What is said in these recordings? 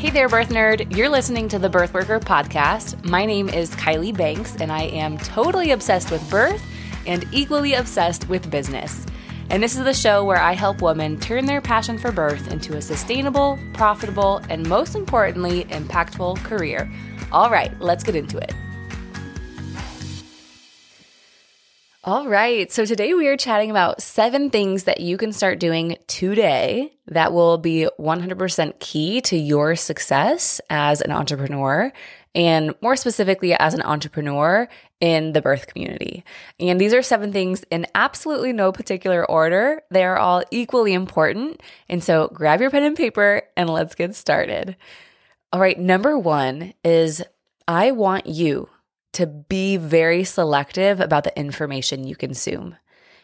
Hey there, birth nerd. You're listening to the Birth Worker podcast. My name is Kylie Banks, and I am totally obsessed with birth and equally obsessed with business. And this is the show where I help women turn their passion for birth into a sustainable, profitable, and most importantly, impactful career. All right, let's get into it. All right. So today we are chatting about seven things that you can start doing today that will be 100% key to your success as an entrepreneur and more specifically as an entrepreneur in the birth community. And these are seven things in absolutely no particular order. They are all equally important. And so grab your pen and paper and let's get started. All right. Number one is I want you to be very selective about the information you consume.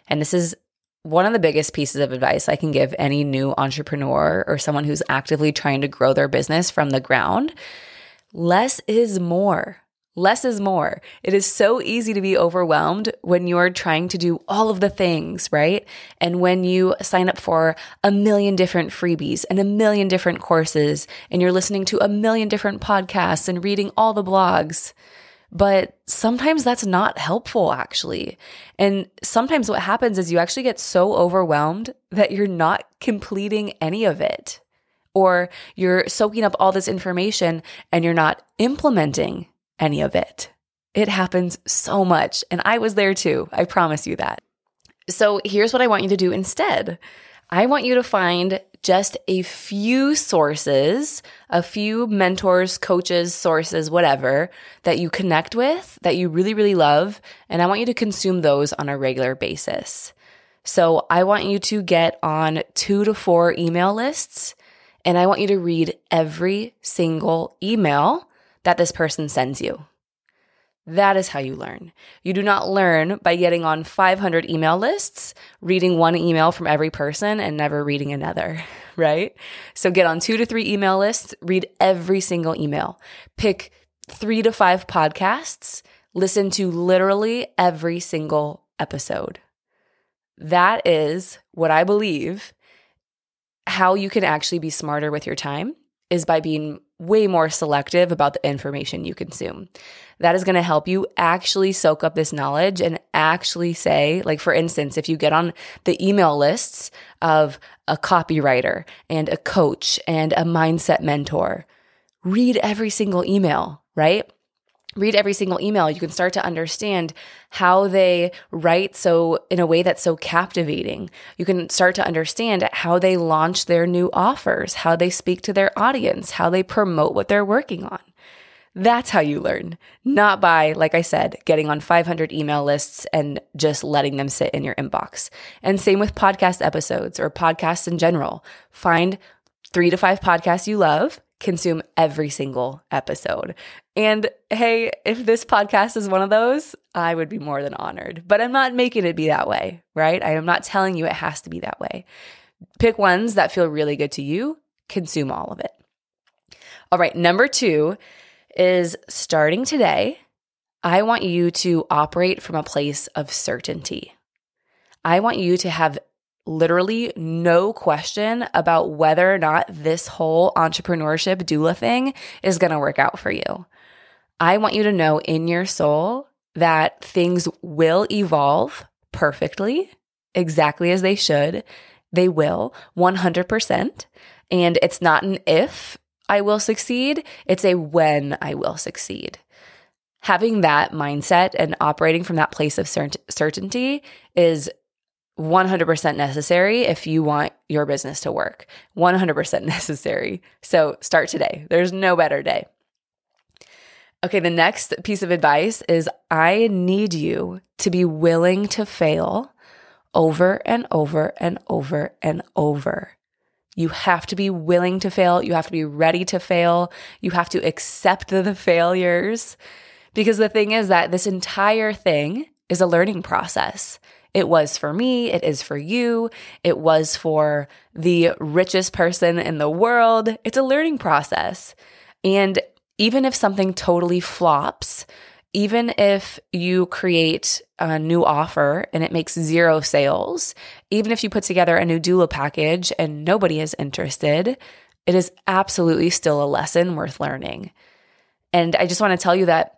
And this is one of the biggest pieces of advice I can give any new entrepreneur or someone who's actively trying to grow their business from the ground. Less is more. Less is more. It is so easy to be overwhelmed when you're trying to do all of the things, right? And when you sign up for a million different freebies and a million different courses, and you're listening to a million different podcasts and reading all the blogs. But sometimes that's not helpful, actually. And sometimes what happens is you actually get so overwhelmed that you're not completing any of it. Or you're soaking up all this information and you're not implementing any of it. It happens so much. And I was there too. I promise you that. So here's what I want you to do instead I want you to find just a few sources, a few mentors, coaches, sources, whatever that you connect with that you really, really love. And I want you to consume those on a regular basis. So I want you to get on two to four email lists and I want you to read every single email that this person sends you. That is how you learn. You do not learn by getting on 500 email lists, reading one email from every person, and never reading another, right? So get on two to three email lists, read every single email, pick three to five podcasts, listen to literally every single episode. That is what I believe how you can actually be smarter with your time is by being way more selective about the information you consume. That is going to help you actually soak up this knowledge and actually say, like, for instance, if you get on the email lists of a copywriter and a coach and a mindset mentor, read every single email, right? Read every single email, you can start to understand how they write so in a way that's so captivating. You can start to understand how they launch their new offers, how they speak to their audience, how they promote what they're working on. That's how you learn, not by, like I said, getting on 500 email lists and just letting them sit in your inbox. And same with podcast episodes or podcasts in general. Find three to five podcasts you love consume every single episode. And hey, if this podcast is one of those, I would be more than honored. But I'm not making it be that way, right? I am not telling you it has to be that way. Pick ones that feel really good to you, consume all of it. All right, number two is starting today, I want you to operate from a place of certainty. I want you to have literally no question about whether or not this whole entrepreneurship doula thing is going to work out for you. I want you to know in your soul that things will evolve perfectly, exactly as they should. They will 100%. And it's not an if I will succeed, it's a when I will succeed. Having that mindset and operating from that place of certainty is 100% necessary if you want your business to work. 100% necessary. So start today. There's no better day. Okay, the next piece of advice is I need you to be willing to fail over and over and over and over. You have to be willing to fail. You have to be ready to fail. You have to accept the failures. Because the thing is that this entire thing is a learning process. It was for me, it is for you, it was for the richest person in the world. It's a learning process. And even if something totally flops, even if you create a new offer and it makes zero sales, even if you put together a new doula package and nobody is interested, it is absolutely still a lesson worth learning. And I just want to tell you that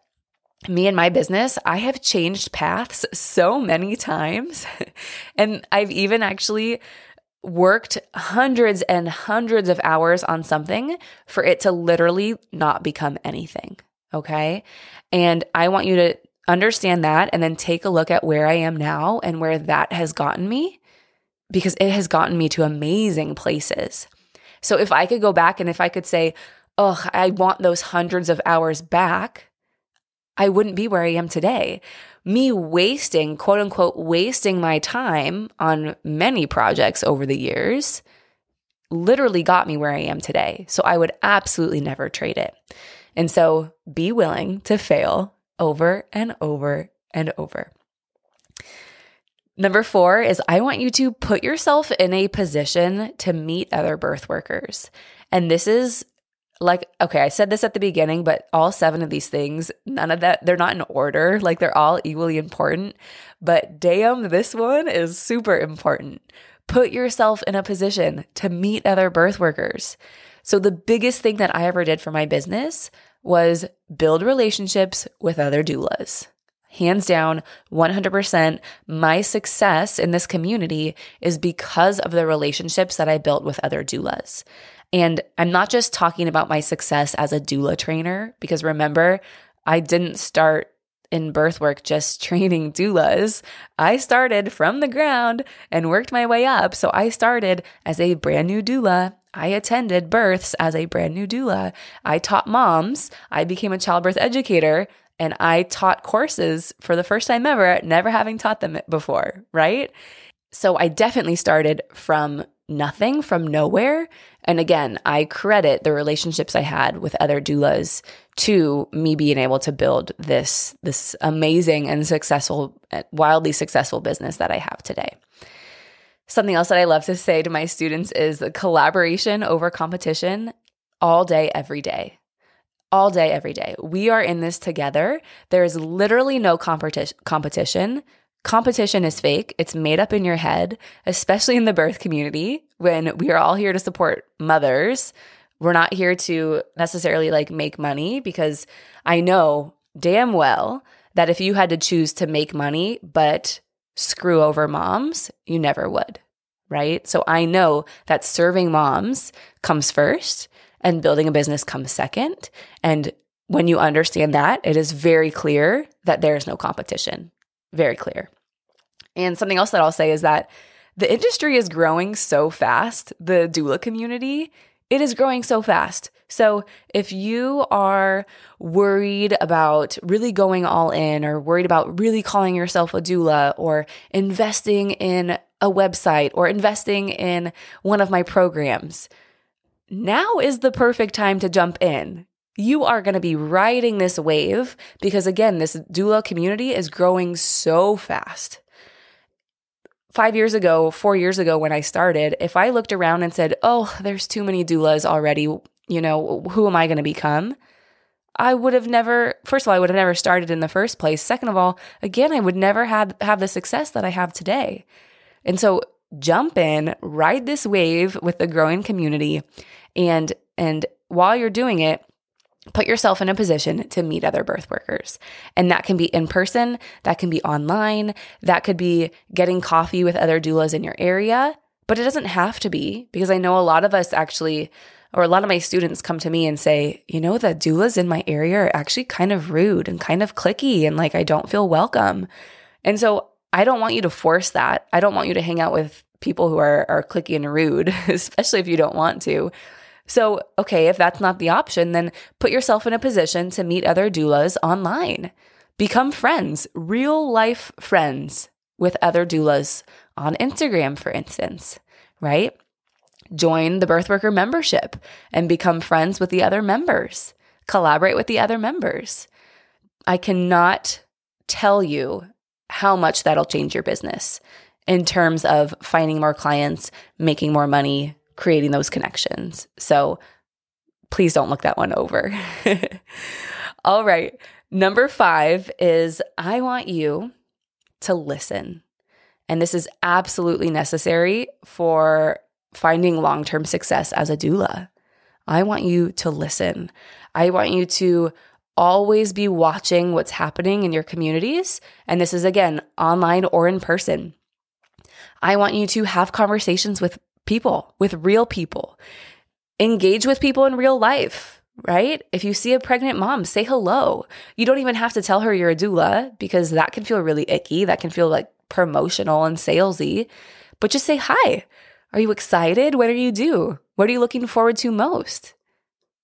me and my business, I have changed paths so many times. and I've even actually worked hundreds and hundreds of hours on something for it to literally not become anything. Okay. And I want you to understand that and then take a look at where I am now and where that has gotten me because it has gotten me to amazing places. So if I could go back and if I could say, oh, I want those hundreds of hours back, I wouldn't be where I am today. Me wasting, quote unquote, wasting my time on many projects over the years literally got me where I am today. So I would absolutely never trade it. And so be willing to fail over and over and over. Number four is I want you to put yourself in a position to meet other birth workers. And this is like, okay, I said this at the beginning, but all seven of these things, none of that, they're not in order. Like they're all equally important. But damn, this one is super important. Put yourself in a position to meet other birth workers. So the biggest thing that I ever did for my business was build relationships with other doulas hands down 100% my success in this community is because of the relationships that I built with other doulas. And I'm not just talking about my success as a doula trainer, because remember, I didn't start in birth work just training doulas. I started from the ground and worked my way up. So I started as a brand new doula. I attended births as a brand new doula. I taught moms. I became a childbirth educator and I taught courses for the first time ever, never having taught them before, right? So I definitely started from nothing, from nowhere. And again, I credit the relationships I had with other doulas to me being able to build this this amazing and successful wildly successful business that I have today. Something else that I love to say to my students is collaboration over competition all day every day all day, every day. We are in this together. There is literally no competi- competition. Competition is fake. It's made up in your head, especially in the birth community when we are all here to support mothers. We're not here to necessarily like make money because I know damn well that if you had to choose to make money but screw over moms, you never would, right? So I know that serving moms comes first and building a business comes second. And when you understand that, it is very clear that there is no competition. Very clear. And something else that I'll say is that the industry is growing so fast, the doula community, it is growing so fast. So if you are worried about really going all in or worried about really calling yourself a doula or investing in a website or investing in one of my programs, now is the perfect time to jump in. You are going to be riding this wave because, again, this doula community is growing so fast. Five years ago, four years ago, when I started, if I looked around and said, Oh, there's too many doulas already, you know, who am I going to become? I would have never, first of all, I would have never started in the first place. Second of all, again, I would never have, have the success that I have today. And so jump in, ride this wave with the growing community and and while you're doing it, put yourself in a position to meet other birth workers. And that can be in person, that can be online, that could be getting coffee with other doulas in your area, but it doesn't have to be because I know a lot of us actually or a lot of my students come to me and say, you know, the doulas in my area are actually kind of rude and kind of clicky and like I don't feel welcome. And so I don't want you to force that. I don't want you to hang out with people who are, are clicky and rude, especially if you don't want to. So, okay, if that's not the option, then put yourself in a position to meet other doulas online. Become friends, real life friends with other doulas on Instagram, for instance, right? Join the birthworker membership and become friends with the other members. Collaborate with the other members. I cannot tell you how much that'll change your business in terms of finding more clients, making more money, creating those connections. So please don't look that one over. All right. Number five is I want you to listen. And this is absolutely necessary for finding long term success as a doula. I want you to listen. I want you to always be watching what's happening in your communities. And this is again, online or in person. I want you to have conversations with people, with real people. Engage with people in real life, right? If you see a pregnant mom, say hello. You don't even have to tell her you're a doula because that can feel really icky. That can feel like promotional and salesy. But just say hi. Are you excited? What are you do? What are you looking forward to most?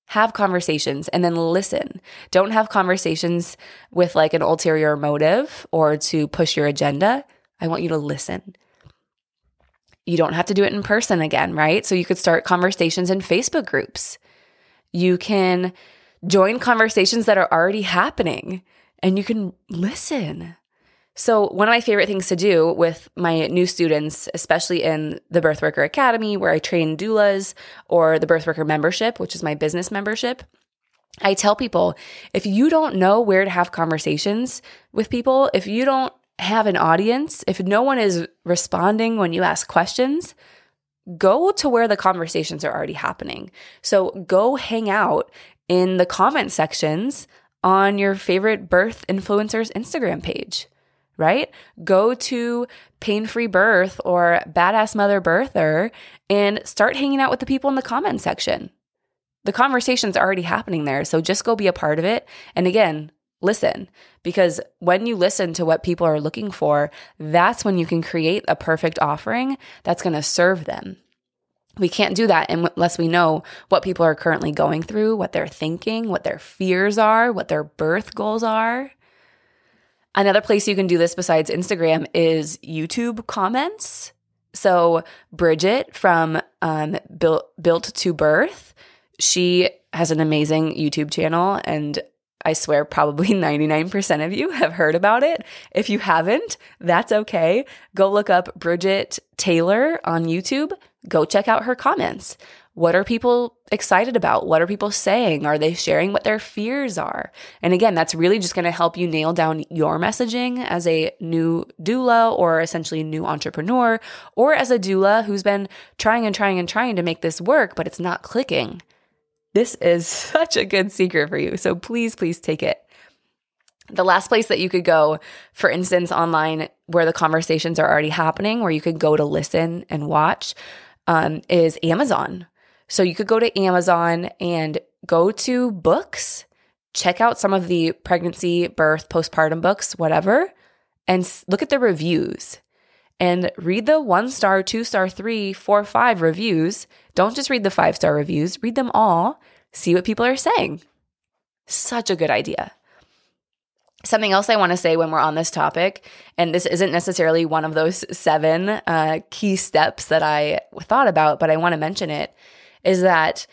Have conversations and then listen. Don't have conversations with like an ulterior motive or to push your agenda. I want you to listen. You don't have to do it in person again, right? So you could start conversations in Facebook groups. You can join conversations that are already happening and you can listen. So, one of my favorite things to do with my new students, especially in the Birthworker Academy, where I train doulas, or the Birthworker membership, which is my business membership, I tell people if you don't know where to have conversations with people, if you don't have an audience, if no one is responding when you ask questions, go to where the conversations are already happening. So, go hang out in the comment sections on your favorite birth influencers Instagram page right? Go to Pain Free Birth or Badass Mother Birther and start hanging out with the people in the comment section. The conversation's already happening there. So just go be a part of it. And again, listen, because when you listen to what people are looking for, that's when you can create a perfect offering that's going to serve them. We can't do that unless we know what people are currently going through, what they're thinking, what their fears are, what their birth goals are. Another place you can do this besides Instagram is YouTube comments. So Bridget from um, Built Built to Birth, she has an amazing YouTube channel, and I swear probably 99% of you have heard about it. If you haven't, that's okay. Go look up Bridget Teyler on YouTube. Go check out her comments. What are people excited about? What are people saying? Are they sharing what their fears are? And again, that's really just going to help you nail down your messaging as a new doula or essentially new entrepreneur or as a doula who's been trying and trying and trying to make this work, but it's not clicking. This is such a good secret for you. So please, please take it. The last place that you could go, for instance, online where the conversations are already happening, where you could go to listen and watch, um, is Amazon. So you could go to Amazon and go to books, check out some of the pregnancy, birth, postpartum books, whatever, and look at the reviews and read the one star, two star, three, four, five reviews. Don't just read the five star reviews, read them all, see what people are saying. Such a good idea. Something else I want to say when we're on this topic, and this isn't necessarily one of those seven uh, key steps that I thought about, but I want to mention it, is that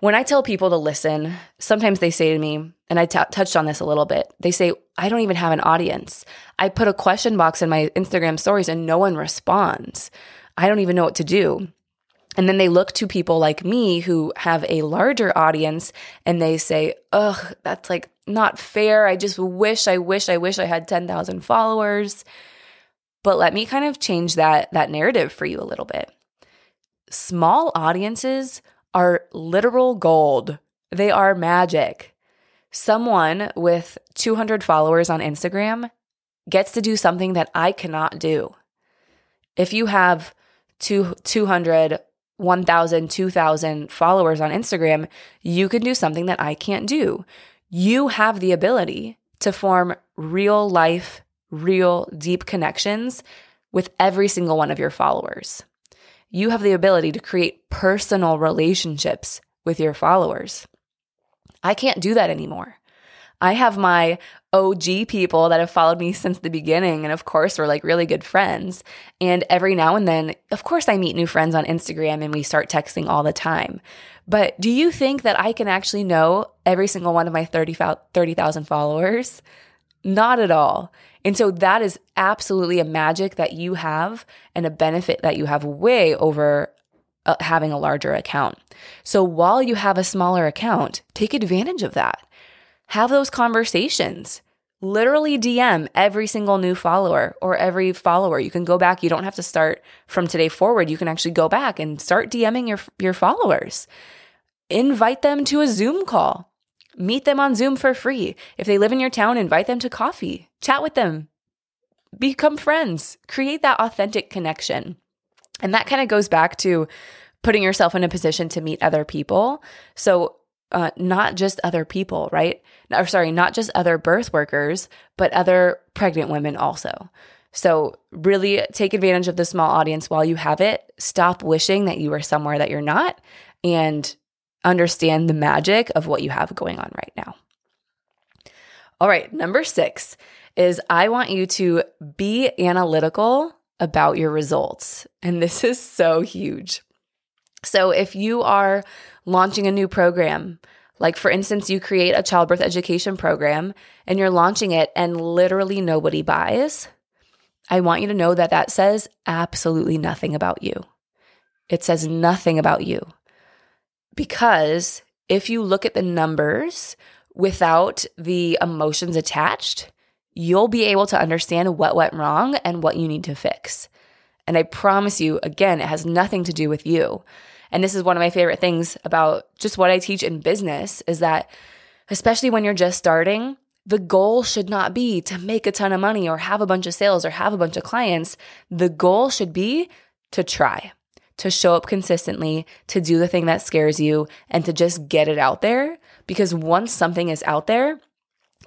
when I tell people to listen, sometimes they say to me, and I t- touched on this a little bit, they say, I don't even have an audience. I put a question box in my Instagram stories and no one responds. I don't even know what to do. And then they look to people like me who have a larger audience and they say, ugh, that's like not fair. I just wish, I wish, I wish I had 10,000 followers. But let me kind of change that, that narrative for you a little bit small audiences are literal gold. They are magic. Someone with 200 followers on Instagram gets to do something that I cannot do. If you have two, 200, 1,000, 2,000 followers on Instagram, you can do something that I can't do. You have the ability to form real life, real deep connections with every single one of your followers you have the ability to create personal relationships with your followers. I can't do that anymore. I have my OG people that have followed me since the beginning. And of course, we're like really good friends. And every now and then, of course, I meet new friends on Instagram and we start texting all the time. But do you think that I can actually know every single one of my 30,000 30, followers? Not at all. And so that is absolutely a magic that you have and a benefit that you have way over uh, having a larger account. So while you have a smaller account, take advantage of that. Have those conversations. Literally DM every single new follower or every follower. You can go back. You don't have to start from today forward. You can actually go back and start DMing your, your followers. invite them to a Zoom call. Meet them on Zoom for free. If they live in your town, invite them to coffee, chat with them, become friends, create that authentic connection. And that kind of goes back to putting yourself in a position to meet other people. So, uh, not just other people, right? Or sorry, not just other birth workers, but other pregnant women also. So, really take advantage of the small audience while you have it. Stop wishing that you are somewhere that you're not and understand the magic of what you have going on right now. All right, number six is I want you to be analytical about your results. And this is so huge. So, if you are launching a new program, like for instance, you create a childbirth education program and you're launching it and literally nobody buys, I want you to know that that says absolutely nothing about you. It says nothing about you. Because if you look at the numbers without the emotions attached, you'll be able to understand what went wrong and what you need to fix. And I promise you, again, it has nothing to do with you. And this is one of my favorite things about just what I teach in business is that, especially when you're just starting, the goal should not be to make a ton of money or have a bunch of sales or have a bunch of clients. The goal should be to try to show up consistently, to do the thing that scares you, and to just get it out there. Because once something is out there,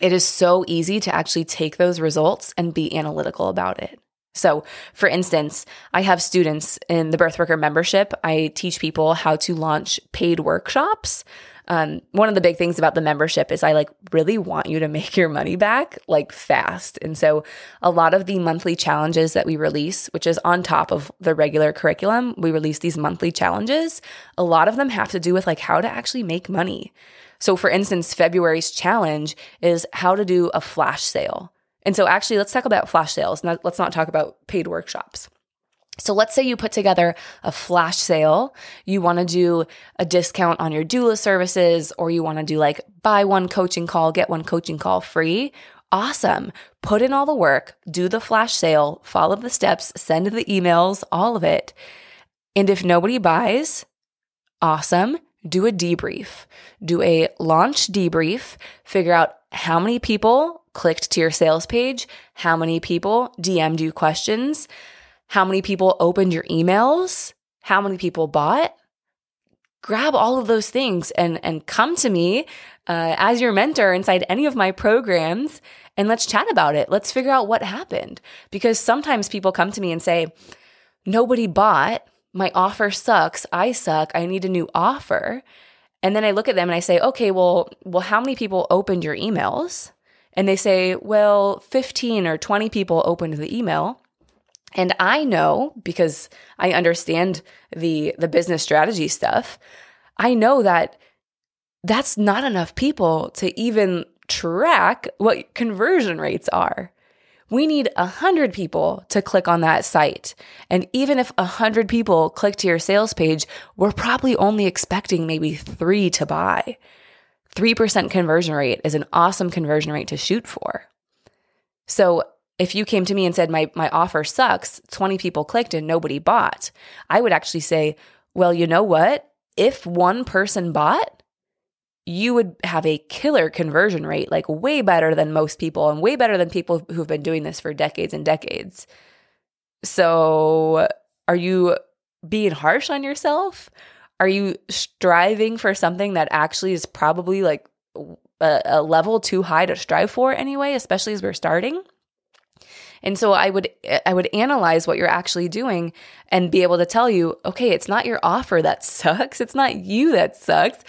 it is so easy to actually take those results and be analytical about it. So, for instance, I have students in the Birthworker membership. I teach people how to launch paid workshops um, one of the big things about the membership is I like really want you to make your money back like fast. And so a lot of the monthly challenges that we release, which is on top of the regular curriculum, we release these monthly challenges. A lot of them have to do with like how to actually make money. So for instance, February's challenge is how to do a flash sale. And so actually let's talk about flash sales. Not, let's not talk about paid workshops. So let's say you put together a flash sale. You want to do a discount on your doula services, or you want to do like buy one coaching call, get one coaching call free. Awesome. Put in all the work, do the flash sale, follow the steps, send the emails, all of it. And if nobody buys, awesome. Do a debrief. Do a launch debrief. Figure out how many people clicked to your sales page, how many people DM'd you questions how many people opened your emails, how many people bought. Grab all of those things and, and come to me uh, as your mentor inside any of my programs and let's chat about it. Let's figure out what happened. Because sometimes people come to me and say, Nobody bought. My offer sucks. I suck. I need a new offer. And then I look at them and I say, okay, well, well, how many people opened your emails? And they say, well, 15 or 20 people opened the email. And I know because I understand the the business strategy stuff, I know that that's not enough people to even track what conversion rates are. We need a hundred people to click on that site. And even if a hundred people click to your sales page, we're probably only expecting maybe three to buy. 3% conversion rate is an awesome conversion rate to shoot for. So if you came to me and said my my offer sucks 20 people clicked and nobody bought i would actually say well you know what? If one person bought you would have a killer conversion rate like way better than most people and way better than people who've been doing this for decades and decades. So are you being harsh on yourself are you striving for something that actually is probably like a, a level too high to strive for anyway especially as we're starting and so I would I would analyze what you're actually doing and be able to tell you, okay, it's not your offer that sucks. It's not you that sucks.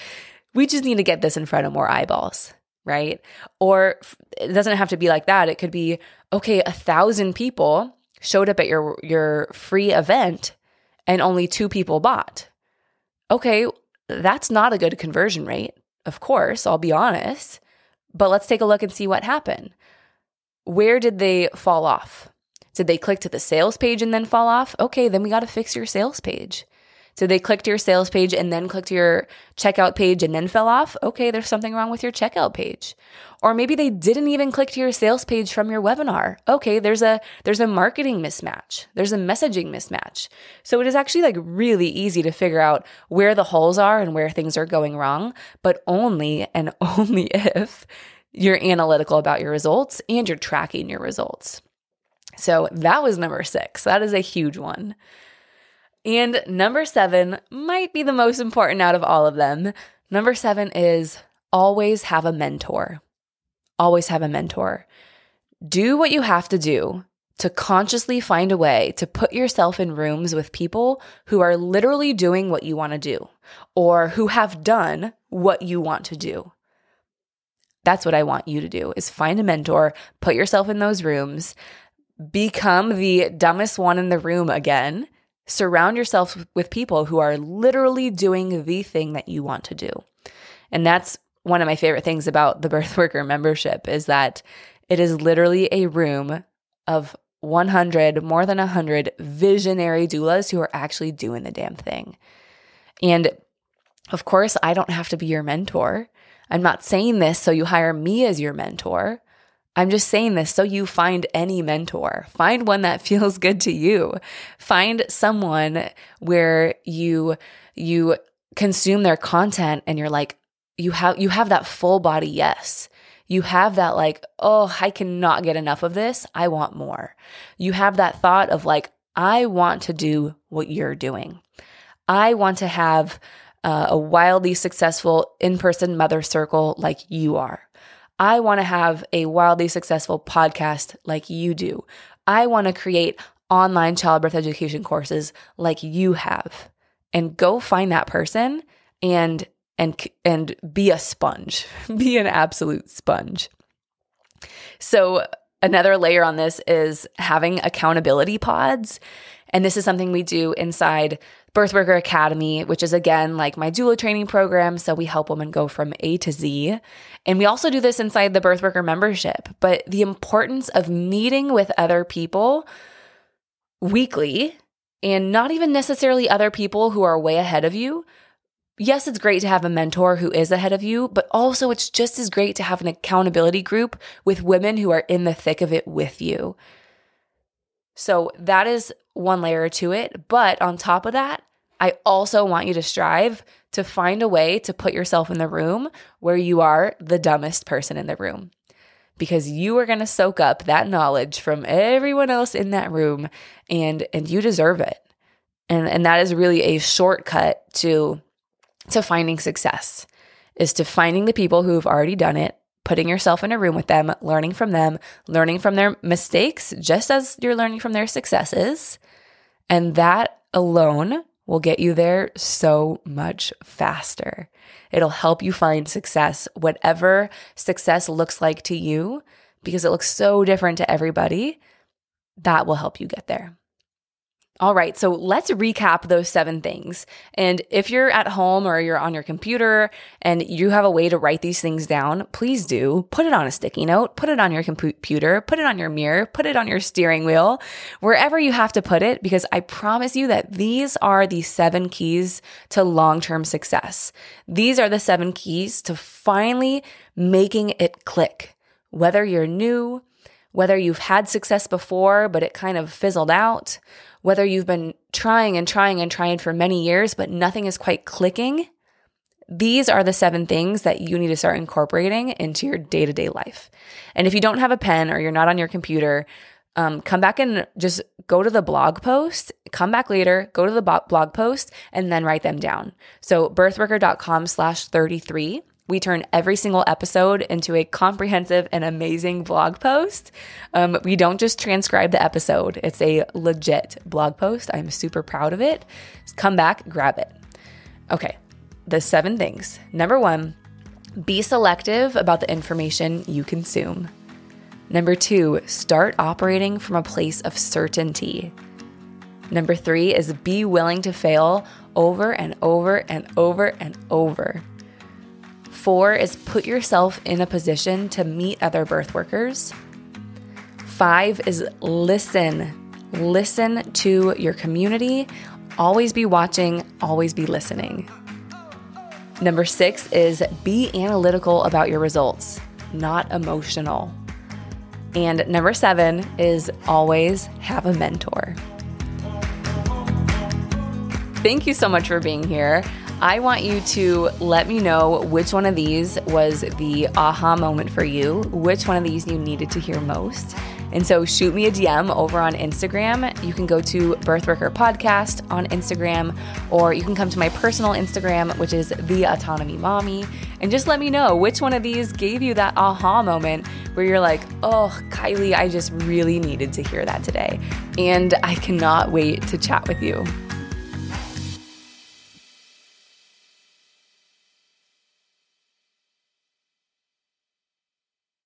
We just need to get this in front of more eyeballs, right? Or it doesn't have to be like that. It could be, okay, a thousand people showed up at your your free event and only two people bought. Okay, that's not a good conversion rate. Of course, I'll be honest. But let's take a look and see what happened. Where did they fall off? Did they click to the sales page and then fall off? Okay, then we got to fix your sales page. Did they click to your sales page and then click to your checkout page and then fell off? Okay, there's something wrong with your checkout page. Or maybe they didn't even click to your sales page from your webinar. Okay, there's a there's a marketing mismatch. There's a messaging mismatch. So it is actually like really easy to figure out where the holes are and where things are going wrong, but only and only if you're analytical about your results and you're tracking your results. So that was number 6. That is a huge one. And number seven might be the most important out of all of them. Number seven is always have a mentor. Always have a mentor. Do what you have to do to consciously find a way to put yourself in rooms with people who are literally doing what you want to do or who have done what you want to do. That's what I want you to do is find a mentor, put yourself in those rooms, become the dumbest one in the room again Surround yourself with people who are literally doing the thing that you want to do. And that's one of my favorite things about the Birthworker membership is that it is literally a room of 100, more than 100 visionary doulas who are actually doing the damn thing. And of course, I don't have to be your mentor. I'm not saying this so you hire me as your mentor. I'm just saying this so you find any mentor. Find one that feels good to you. Find someone where you you consume their content and you're like you have you have that full body yes. You have that like, "Oh, I cannot get enough of this. I want more." You have that thought of like, "I want to do what you're doing." I want to have uh, a wildly successful in-person mother circle like you are. I want to have a wildly successful podcast like you do. I want to create online childbirth education courses like you have. And go find that person and and and be a sponge. be an absolute sponge. So another layer on this is having accountability pods. And this is something we do inside Birthworker Academy, which is again like my doula training program. So we help women go from A to Z. And we also do this inside the Birthworker membership. But the importance of meeting with other people weekly and not even necessarily other people who are way ahead of you. Yes, it's great to have a mentor who is ahead of you, but also it's just as great to have an accountability group with women who are in the thick of it with you. So that is one layer to it. But on top of that, I also want you to strive to find a way to put yourself in the room where you are the dumbest person in the room. Because you are going to soak up that knowledge from everyone else in that room and and you deserve it. And and that is really a shortcut to to finding success is to finding the people who have already done it putting yourself in a room with them, learning from them, learning from their mistakes, just as you're learning from their successes. And that alone will get you there so much faster. It'll help you find success, whatever success looks like to you, because it looks so different to everybody. That will help you get there. All right, so let's recap those seven things. And if you're at home or you're on your computer and you have a way to write these things down, please do. Put it on a sticky note, put it on your computer, put it on your mirror, put it on your steering wheel, wherever you have to put it, because I promise you that these are the seven keys to long term success. These are the seven keys to finally making it click. Whether you're new, whether you've had success before, but it kind of fizzled out, whether you've been trying and trying and trying for many years, but nothing is quite clicking, these are the seven things that you need to start incorporating into your day to day life. And if you don't have a pen or you're not on your computer, um, come back and just go to the blog post, come back later, go to the blog post, and then write them down. So birthworker.com slash 33 we turn every single episode into a comprehensive and amazing blog post. Um, we don't just transcribe the episode, it's a legit blog post. I'm super proud of it. Just come back, grab it. Okay, the seven things. Number one, be selective about the information you consume. Number two, start operating from a place of certainty. Number three is be willing to fail over and over and over and over. Four is put yourself in a position to meet other birth workers. Five is listen. Listen to your community always be watching, always be listening. Number six is be analytical about your results, not emotional. And number seven is always have a mentor. Thank you so much for being here. I want you to let me know which one of these was the aha moment for you, which one of these you needed to hear most. And so shoot me a DM over on Instagram. You can go to Birthworker Podcast on Instagram, or you can come to my personal Instagram, which is The Autonomy Mommy, and just let me know which one of these gave you that aha moment where you're like, oh, Kylie, I just really needed to hear that today. And I cannot wait to chat with you.